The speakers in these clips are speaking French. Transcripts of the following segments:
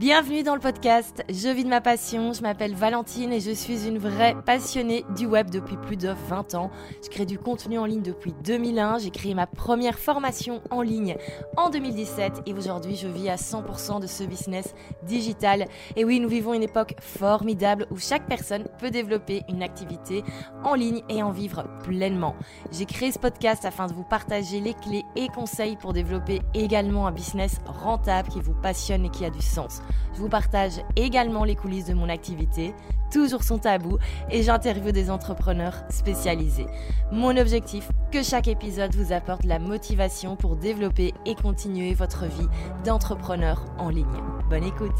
Bienvenue dans le podcast Je vis de ma passion, je m'appelle Valentine et je suis une vraie passionnée du web depuis plus de 20 ans. Je crée du contenu en ligne depuis 2001, j'ai créé ma première formation en ligne en 2017 et aujourd'hui je vis à 100% de ce business digital. Et oui, nous vivons une époque formidable où chaque personne peut développer une activité en ligne et en vivre pleinement. J'ai créé ce podcast afin de vous partager les clés et conseils pour développer également un business rentable qui vous passionne et qui a du sens. Je vous partage également les coulisses de mon activité, toujours son tabou, et j'interviewe des entrepreneurs spécialisés. Mon objectif, que chaque épisode vous apporte la motivation pour développer et continuer votre vie d'entrepreneur en ligne. Bonne écoute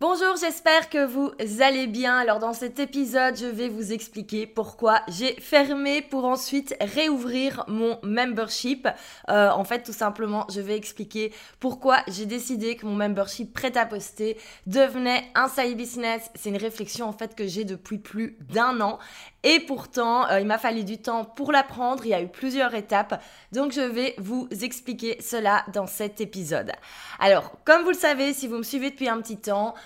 Bonjour, j'espère que vous allez bien. Alors dans cet épisode, je vais vous expliquer pourquoi j'ai fermé pour ensuite réouvrir mon membership. Euh, en fait, tout simplement, je vais expliquer pourquoi j'ai décidé que mon membership prêt à poster devenait un side business. C'est une réflexion en fait que j'ai depuis plus d'un an. Et pourtant, euh, il m'a fallu du temps pour l'apprendre. Il y a eu plusieurs étapes. Donc je vais vous expliquer cela dans cet épisode. Alors, comme vous le savez, si vous me suivez depuis un petit temps,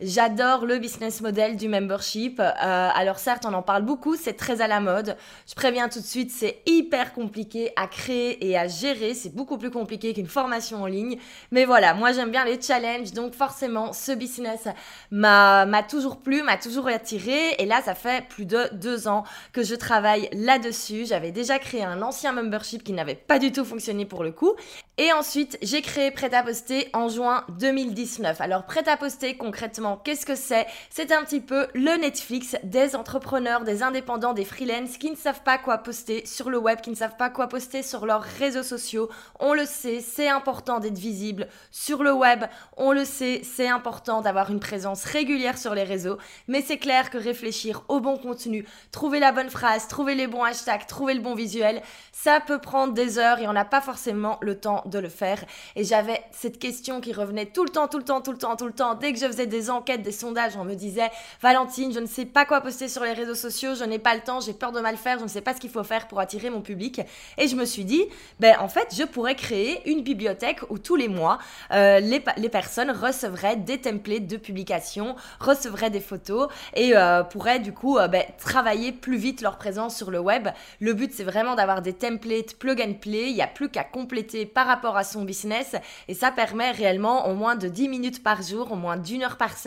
J'adore le business model du membership. Euh, alors certes, on en parle beaucoup, c'est très à la mode. Je préviens tout de suite, c'est hyper compliqué à créer et à gérer. C'est beaucoup plus compliqué qu'une formation en ligne. Mais voilà, moi j'aime bien les challenges, donc forcément, ce business m'a toujours plu, m'a toujours attiré. Et là, ça fait plus de deux ans que je travaille là-dessus. J'avais déjà créé un ancien membership qui n'avait pas du tout fonctionné pour le coup. Et ensuite, j'ai créé Prêt à poster en juin 2019. Alors Prêt à poster concrètement qu'est-ce que c'est? C'est un petit peu le Netflix des entrepreneurs, des indépendants, des freelances qui ne savent pas quoi poster sur le web, qui ne savent pas quoi poster sur leurs réseaux sociaux. On le sait, c'est important d'être visible sur le web. On le sait, c'est important d'avoir une présence régulière sur les réseaux. Mais c'est clair que réfléchir au bon contenu, trouver la bonne phrase, trouver les bons hashtags, trouver le bon visuel, ça peut prendre des heures et on n'a pas forcément le temps de le faire. Et j'avais cette question qui revenait tout le temps, tout le temps, tout le temps, tout le temps. Dès que je faisais des enquêtes, des sondages, on me disait Valentine, je ne sais pas quoi poster sur les réseaux sociaux, je n'ai pas le temps, j'ai peur de mal faire, je ne sais pas ce qu'il faut faire pour attirer mon public. Et je me suis dit, ben en fait, je pourrais créer une bibliothèque où tous les mois, euh, les, les, personnes recevraient des templates de publication, recevraient des photos et euh, pourraient du coup euh, ben, travailler plus vite leur présence sur le web. Le but, c'est vraiment d'avoir des templates plug and play. Il n'y a plus qu'à compléter par rapport à son business et ça permet réellement au moins de 10 minutes par jour, au moins d'une heure par semaine,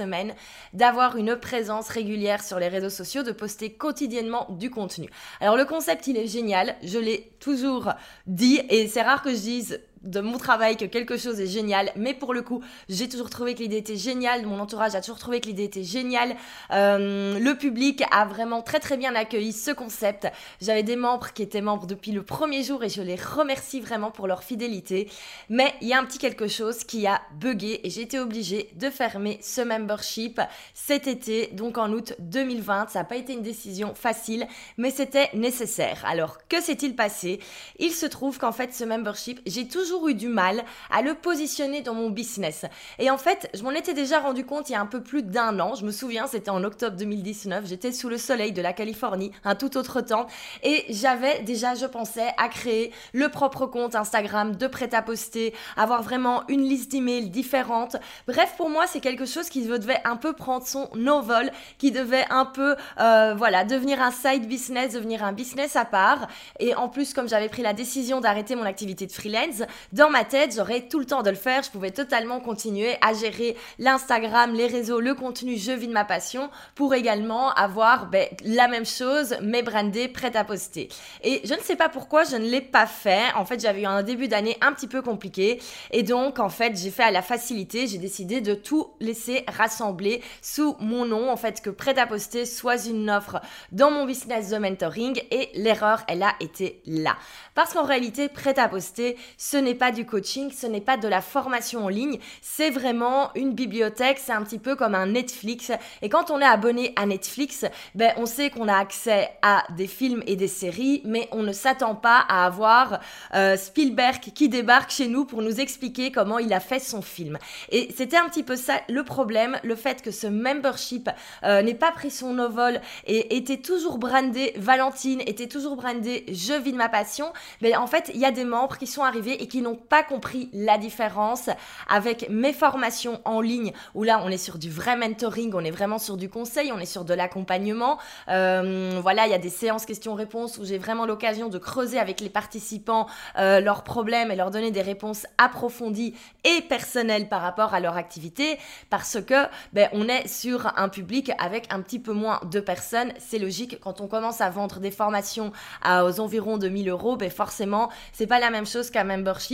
d'avoir une présence régulière sur les réseaux sociaux, de poster quotidiennement du contenu. Alors le concept, il est génial, je l'ai toujours dit et c'est rare que je dise de mon travail que quelque chose est génial, mais pour le coup, j'ai toujours trouvé que l'idée était géniale, mon entourage a toujours trouvé que l'idée était géniale, euh, le public a vraiment très très bien accueilli ce concept. J'avais des membres qui étaient membres depuis le premier jour et je les remercie vraiment pour leur fidélité, mais il y a un petit quelque chose qui a bugué et j'ai été obligée de fermer ce membership cet été, donc en août 2020. Ça n'a pas été une décision facile, mais c'était nécessaire. Alors, que s'est-il passé? Il se trouve qu'en fait, ce membership, j'ai toujours eu du mal à le positionner dans mon business. Et en fait, je m'en étais déjà rendu compte il y a un peu plus d'un an. Je me souviens, c'était en octobre 2019. J'étais sous le soleil de la Californie, un tout autre temps. Et j'avais déjà, je pensais, à créer le propre compte Instagram de prêt à poster, avoir vraiment une liste d'emails différente. Bref, pour moi, c'est quelque chose qui devait un peu prendre son envol, qui devait un peu, euh, voilà, devenir un side business, devenir un business à part. Et en plus, comme j'avais pris la décision d'arrêter mon activité de freelance, dans ma tête, j'aurais tout le temps de le faire. Je pouvais totalement continuer à gérer l'Instagram, les réseaux, le contenu, je vis de ma passion pour également avoir ben, la même chose, mais brandé, prête à poster. Et je ne sais pas pourquoi je ne l'ai pas fait. En fait, j'avais eu un début d'année un petit peu compliqué. Et donc, en fait, j'ai fait à la facilité. J'ai décidé de tout laisser rassembler sous mon nom. En fait, que prêt à poster soit une offre dans mon business de mentoring. Et l'erreur, elle a été là. Parce qu'en réalité, prêt à poster, ce n'est pas du coaching, ce n'est pas de la formation en ligne, c'est vraiment une bibliothèque, c'est un petit peu comme un Netflix. Et quand on est abonné à Netflix, ben on sait qu'on a accès à des films et des séries, mais on ne s'attend pas à avoir euh, Spielberg qui débarque chez nous pour nous expliquer comment il a fait son film. Et c'était un petit peu ça le problème, le fait que ce membership euh, n'ait pas pris son envol et était toujours brandé Valentine, était toujours brandé Je vis de ma passion. Mais en fait, il y a des membres qui sont arrivés et qui n'ont pas compris la différence avec mes formations en ligne, où là, on est sur du vrai mentoring, on est vraiment sur du conseil, on est sur de l'accompagnement. Euh, voilà, il y a des séances questions-réponses où j'ai vraiment l'occasion de creuser avec les participants euh, leurs problèmes et leur donner des réponses approfondies et personnelles par rapport à leur activité, parce que ben, on est sur un public avec un petit peu moins de personnes. C'est logique, quand on commence à vendre des formations aux environs de 1000 euros, ben forcément, c'est pas la même chose qu'un membership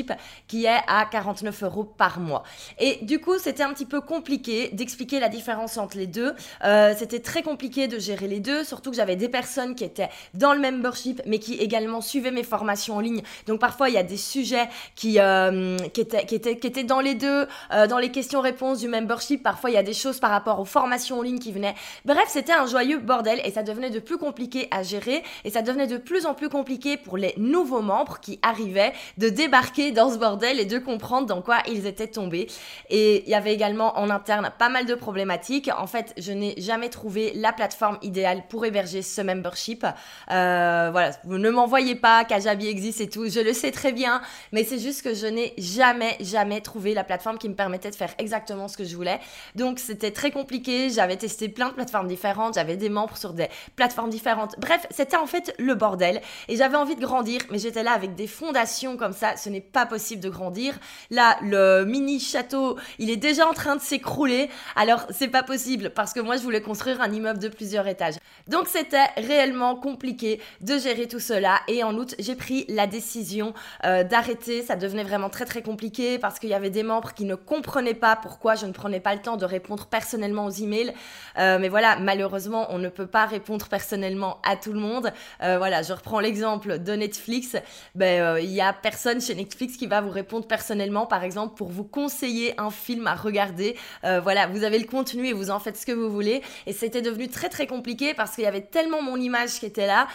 qui est à 49 euros par mois. Et du coup, c'était un petit peu compliqué d'expliquer la différence entre les deux. Euh, c'était très compliqué de gérer les deux, surtout que j'avais des personnes qui étaient dans le membership, mais qui également suivaient mes formations en ligne. Donc parfois, il y a des sujets qui, euh, étaient dans les deux, euh, dans les questions-réponses du membership. Parfois, il y a des choses par rapport aux formations en ligne qui venaient. Bref, c'était un joyeux bordel et ça devenait de plus compliqué à gérer et ça devenait de plus en plus compliqué pour les nouveaux membres qui arrivaient de débarquer dans ce bordel et de comprendre dans quoi ils étaient tombés. Et il y avait également en interne pas mal de problématiques. En fait, je n'ai jamais trouvé la plateforme idéale pour héberger ce membership. Euh, voilà, vous ne m'envoyez pas Kajabi existe et tout, je le sais très bien, mais c'est juste que je n'ai jamais, jamais trouvé la plateforme qui me permettait de faire exactement ce que je voulais. Donc c'était très compliqué, j'avais testé plein de plateformes différentes, j'avais des membres sur des plateformes différentes. Bref, c'était en fait le bordel et j'avais envie de grandir, mais j'étais là avec des fondations comme ça, ce n'est pas possible de grandir. Là, le mini château, il est déjà en train de s'écrouler, alors c'est pas possible parce que moi je voulais construire un immeuble de plusieurs étages. Donc c'était réellement compliqué de gérer tout cela et en août, j'ai pris la décision euh, d'arrêter, ça devenait vraiment très très compliqué parce qu'il y avait des membres qui ne comprenaient pas pourquoi je ne prenais pas le temps de répondre personnellement aux emails. Euh, mais voilà, malheureusement, on ne peut pas répondre personnellement à tout le monde. Euh, voilà, je reprends l'exemple de Netflix. Ben, euh, il y a personne chez Netflix qui va vous répondre personnellement, par exemple, pour vous conseiller un film à regarder. voilà, vous avez le contenu et vous en faites ce que vous voulez. Et c'était devenu très très compliqué parce qu'il y avait tellement mon image qui était là.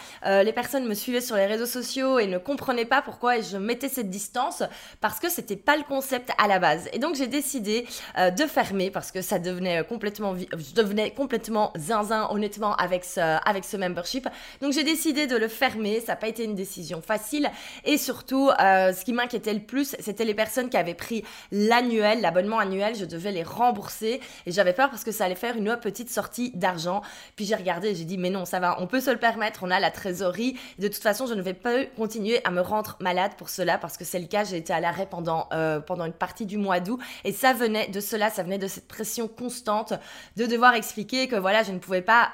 les personnes me suivaient sur les réseaux sociaux et ne comprenaient pas pourquoi je mettais cette distance parce que c'était pas le concept à la base. Et donc j'ai décidé de fermer parce que ça devenait complètement, je devenais complètement zinzin honnêtement avec ce, avec ce membership. Donc j'ai décidé de le fermer. Ça n'a pas été une décision facile. Et surtout, euh, ce qui m'inquiétait le plus, c'était les personnes qui avaient pris l'annuel, l'abonnement annuel. Je devais les rembourser et j'avais peur parce que ça allait faire une petite sortie d'argent. Puis j'ai regardé j'ai dit mais non, ça va, on peut se le permettre. On a la trésorerie. de toute façon, je ne vais pas continuer à me rendre malade pour cela parce que c'est le cas. J'ai été à l'arrêt pendant euh, pendant une partie du mois d'août et ça venait de cela, ça venait de cette pression constante de devoir expliquer que voilà, je ne pouvais pas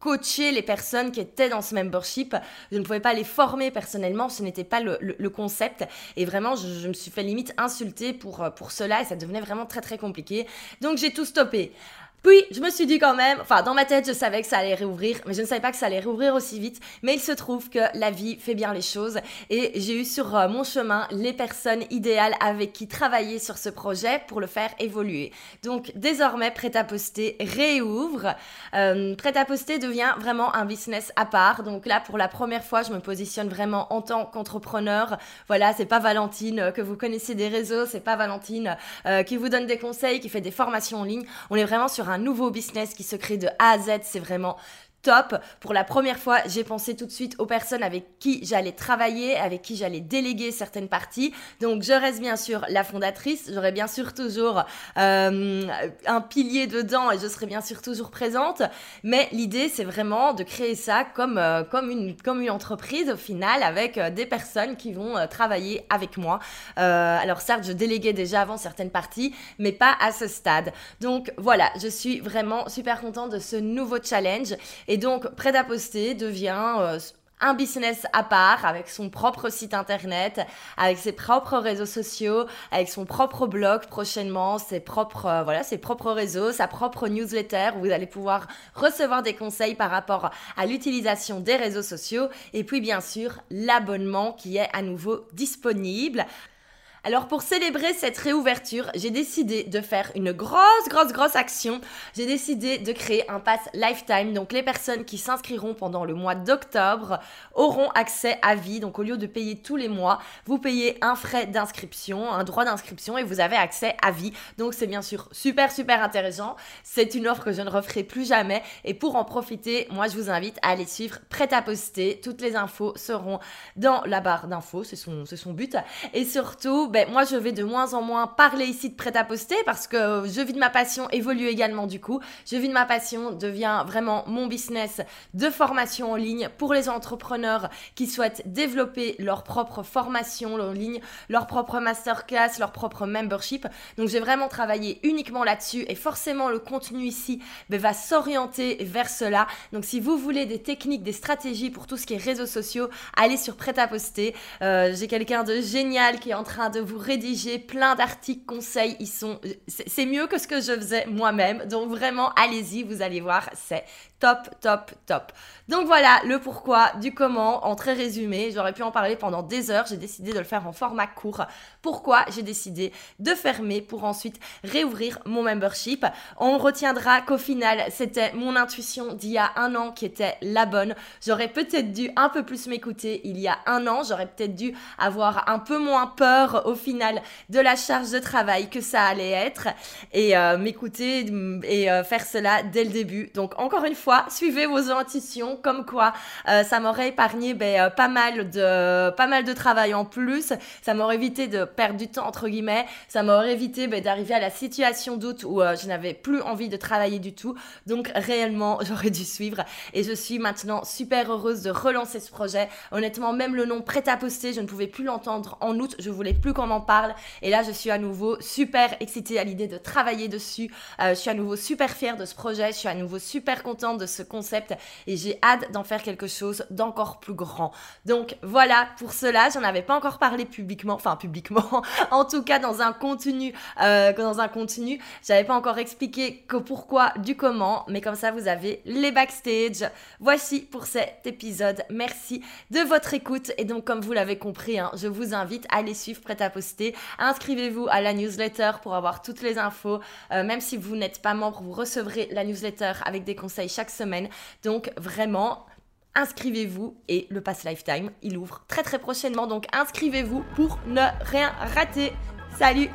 coacher les personnes qui étaient dans ce membership. Je ne pouvais pas les former personnellement, ce n'était pas le, concept. Et vraiment, je, je, me suis fait limite insulter pour, pour cela et ça devenait vraiment très très compliqué. Donc j'ai tout stoppé. Puis, je me suis dit quand même, enfin, dans ma tête, je savais que ça allait réouvrir, mais je ne savais pas que ça allait réouvrir aussi vite. Mais il se trouve que la vie fait bien les choses et j'ai eu sur euh, mon chemin les personnes idéales avec qui travailler sur ce projet pour le faire évoluer. Donc, désormais, Prêt à poster réouvre. Euh, Prêt à poster devient vraiment un business à part. Donc là, pour la première fois, je me positionne vraiment en tant qu'entrepreneur. Voilà, c'est pas Valentine euh, que vous connaissez des réseaux, c'est pas Valentine euh, qui vous donne des conseils, qui fait des formations en ligne. On est vraiment sur un nouveau business qui se crée de A à Z. C'est vraiment top. Pour la première fois, j'ai pensé tout de suite aux personnes avec qui j'allais travailler, avec qui j'allais déléguer certaines parties. Donc je reste bien sûr la fondatrice, j'aurai bien sûr toujours euh, un pilier dedans et je serai bien sûr toujours présente. Mais l'idée, c'est vraiment de créer ça comme, euh, comme, une, comme une entreprise au final avec euh, des personnes qui vont travailler avec moi. alors certes, je déléguais déjà avant certaines parties, mais pas à ce stade. Donc voilà, je suis vraiment super contente de ce nouveau challenge. Et donc, Prêt à poster devient euh, un business à part avec son propre site internet, avec ses propres réseaux sociaux, avec son propre blog prochainement, ses propres euh, voilà, ses propres réseaux, sa propre newsletter où vous allez pouvoir recevoir des conseils par rapport à l'utilisation des réseaux sociaux et puis bien sûr l'abonnement qui est à nouveau disponible. Alors pour célébrer cette réouverture, j'ai décidé de faire une grosse, grosse, grosse action. J'ai décidé de créer un pass lifetime. Donc les personnes qui s'inscriront pendant le mois d'octobre auront accès à vie. Donc au lieu de payer tous les mois, vous payez un frais d'inscription, un droit d'inscription et vous avez accès à vie. Donc c'est bien sûr super, super intéressant. C'est une offre que je ne referai plus jamais. Et pour en profiter, moi je vous invite à aller suivre Prêt à poster. Toutes les infos seront dans la barre d'infos. C'est son, son but. Et surtout, ben, moi, je vais de moins en moins parler ici de prêt-à-poster parce que je vis de ma passion évolue également du coup. Je vis de ma passion devient vraiment mon business de formation en ligne pour les entrepreneurs qui souhaitent développer leur propre formation en ligne, leur propre masterclass, leur propre membership. Donc, j'ai vraiment travaillé uniquement là-dessus et forcément, le contenu ici ben, va s'orienter vers cela. Donc, si vous voulez des techniques, des stratégies pour tout ce qui est réseaux sociaux, allez sur prêt-à-poster. Euh, j'ai quelqu'un de génial qui est en train de vous rédiger plein d'articles, conseils. Ils sont, c'est mieux que ce que je faisais moi-même. Donc vraiment, allez-y, vous allez voir, c'est top, top, top. Donc voilà le pourquoi du comment en très résumé. J'aurais pu en parler pendant des heures. J'ai décidé de le faire en format court. Pourquoi j'ai décidé de fermer pour ensuite réouvrir mon membership. On retiendra qu'au final, c'était mon intuition d'il y a un an qui était la bonne. J'aurais peut-être dû un peu plus m'écouter il y a un an. J'aurais peut-être dû avoir un peu moins peur au final de la charge de travail que ça allait être et euh, m'écouter et euh, faire cela dès le début. Donc encore une fois, suivez vos intuitions, comme quoi euh, ça m'aurait épargné ben, pas mal de pas mal de travail en plus, ça m'aurait évité de perdre du temps entre guillemets, ça m'aurait évité ben, d'arriver à la situation d'août où je n'avais plus envie de travailler du tout. Donc réellement, j'aurais dû suivre et je suis maintenant super heureuse de relancer ce projet. Honnêtement, même le nom prêt à poster, je ne pouvais plus l'entendre en août, je voulais plus qu'on en parle et là je suis à nouveau super excitée à l'idée de travailler dessus. je suis à nouveau super fière de ce projet, je suis à nouveau super contente de ce concept et j'ai hâte d'en faire quelque chose d'encore plus grand. Donc voilà pour cela, j'en avais pas encore parlé publiquement, enfin publiquement, en tout cas dans un contenu, euh, dans un contenu, j'avais pas encore expliqué que pourquoi, du comment, mais comme ça vous avez les backstage. Voici pour cet épisode. Merci de votre écoute et donc comme vous l'avez compris, hein, je vous invite à les suivre prêt Inscrivez-vous à la newsletter pour avoir toutes les infos. Euh, même si vous n'êtes pas membre, vous recevrez la newsletter avec des conseils chaque semaine. Donc vraiment, inscrivez-vous et le Pass Lifetime, il ouvre très très prochainement. Donc inscrivez-vous pour ne rien rater. Salut